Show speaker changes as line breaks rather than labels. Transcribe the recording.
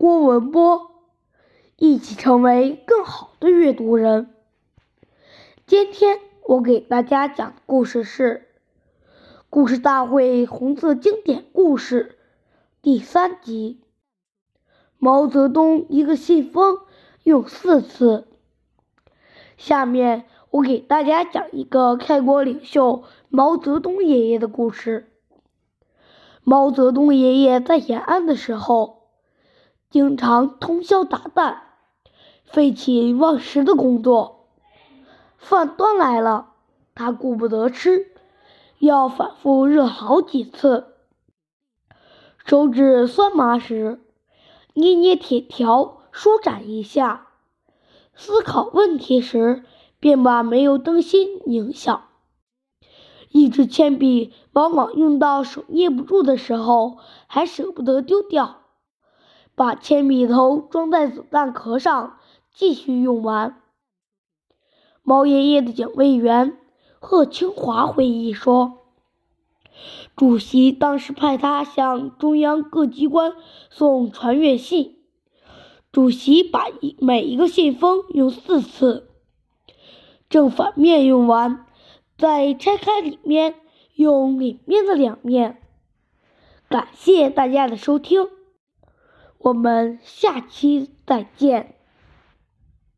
郭文波，一起成为更好的阅读人。今天我给大家讲的故事是《故事大会红色经典故事》第三集：毛泽东一个信封用四次。下面我给大家讲一个开国领袖毛泽东爷爷的故事。毛泽东爷爷在延安的时候，经常通宵达旦、废寝忘食的工作。饭端来了，他顾不得吃，要反复热好几次。手指酸麻时，捏捏铁条舒展一下；思考问题时，便把煤油灯芯拧小。一支铅笔往往用到手捏不住的时候，还舍不得丢掉，把铅笔头装在子弹壳上继续用完。毛爷爷的警卫员贺清华回忆说：“主席当时派他向中央各机关送传阅信，主席把一每一个信封用四次，正反面用完。”再拆开里面，用里面的两面。感谢大家的收听，我们下期再见。